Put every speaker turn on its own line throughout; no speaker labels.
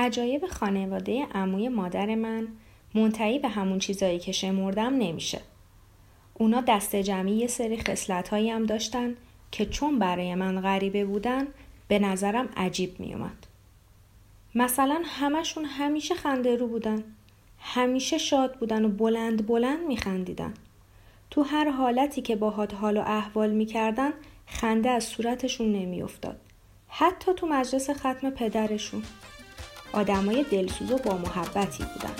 عجایب خانواده عموی مادر من منتهی به همون چیزایی که شمردم نمیشه. اونا دست جمعی یه سری خصلت هم داشتن که چون برای من غریبه بودن به نظرم عجیب میومد. مثلا همشون همیشه خنده رو بودن. همیشه شاد بودن و بلند بلند میخندیدن. تو هر حالتی که باهات حال و احوال می‌کردن خنده از صورتشون نمیافتاد. حتی تو مجلس ختم پدرشون. آدمای دلسوز و با محبتی بودن.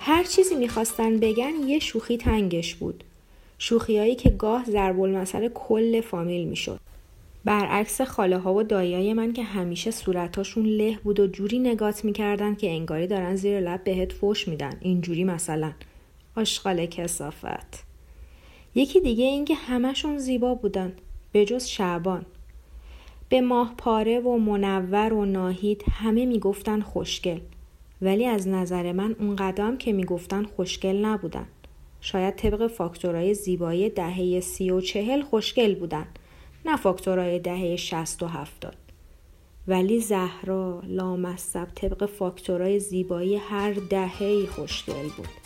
هر چیزی می‌خواستن بگن یه شوخی تنگش بود. شوخیایی که گاه ضرب المثل کل فامیل می‌شد. برعکس خاله ها و دایای من که همیشه صورتاشون له بود و جوری نگات می‌کردن که انگاری دارن زیر لب بهت فوش میدن. اینجوری مثلا. آشغال کسافت. یکی دیگه اینکه همشون زیبا بودن. به جز شعبان. به ماه پاره و منور و ناهید همه می‌گفتن خوشگل. ولی از نظر من اون قدم که می‌گفتن خوشگل نبودن. شاید طبق فاکتورهای زیبایی دهه سی و چهل خوشگل بودن. نه فاکتورهای دهه شست و هفتاد. ولی زهرا لامصب طبق فاکتورهای زیبایی هر دهه خوشگل بود.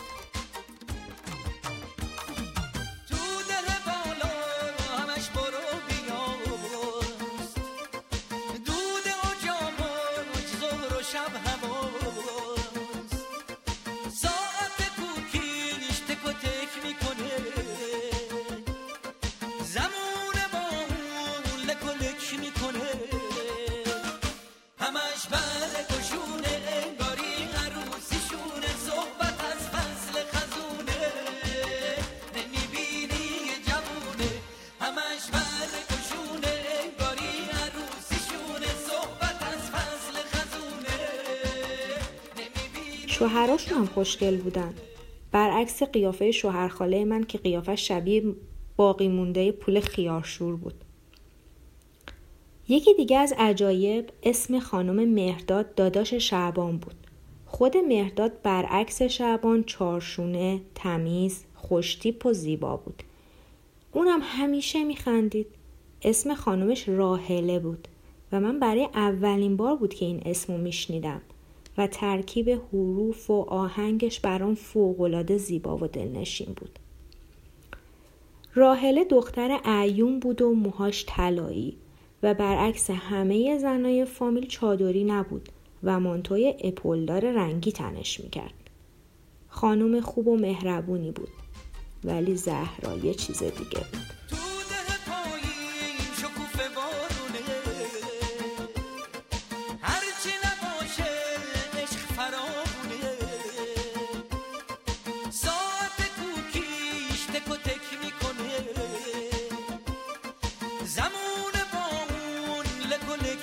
شوهراشون هم خوشگل بودن. برعکس قیافه شوهرخاله من که قیافه شبیه باقی مونده پول خیارشور بود. یکی دیگه از عجایب اسم خانم مهرداد داداش شعبان بود. خود مهرداد برعکس شعبان چارشونه تمیز خوشتیپ و زیبا بود. اونم همیشه میخندید. اسم خانمش راهله بود و من برای اولین بار بود که این اسمو میشنیدم. و ترکیب حروف و آهنگش برام فوقالعاده زیبا و دلنشین بود. راهله دختر عیون بود و موهاش طلایی و برعکس همه زنای فامیل چادری نبود و مانتوی اپولدار رنگی تنش می‌کرد. خانم خوب و مهربونی بود ولی زهرا یه چیز دیگه بود.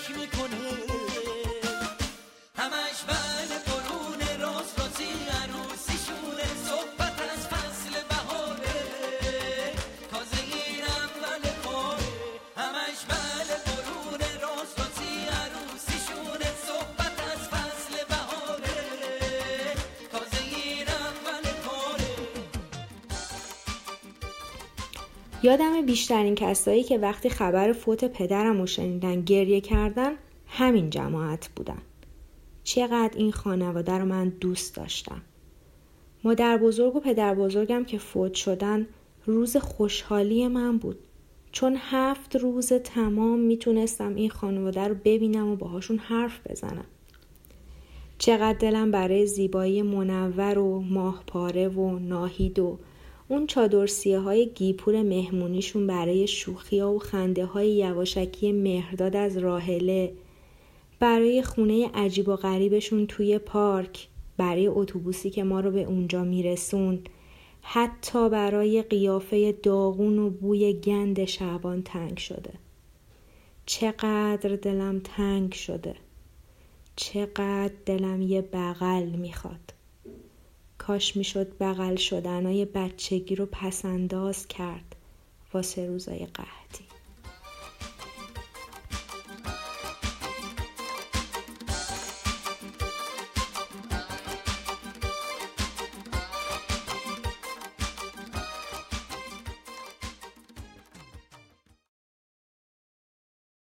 فکر میکنه یادم بیشترین کسایی که وقتی خبر فوت پدرم رو شنیدن گریه کردن همین جماعت بودن. چقدر این خانواده رو من دوست داشتم. مادر بزرگ و پدر بزرگم که فوت شدن روز خوشحالی من بود. چون هفت روز تمام می‌تونستم این خانواده رو ببینم و باهاشون حرف بزنم. چقدر دلم برای زیبایی منور و ماهپاره و ناهید و اون چادرسیه های گیپور مهمونیشون برای شوخی و خنده های یواشکی مهرداد از راهله برای خونه عجیب و غریبشون توی پارک. برای اتوبوسی که ما رو به اونجا میرسوند حتی برای قیافه داغون و بوی گند شعبان تنگ شده. چقدر دلم تنگ شده. چقدر دلم یه بغل می‌خواد. کاش می‌شد بغل شدنای بچگی رو پسنداز کرد. واسه روزای قهدی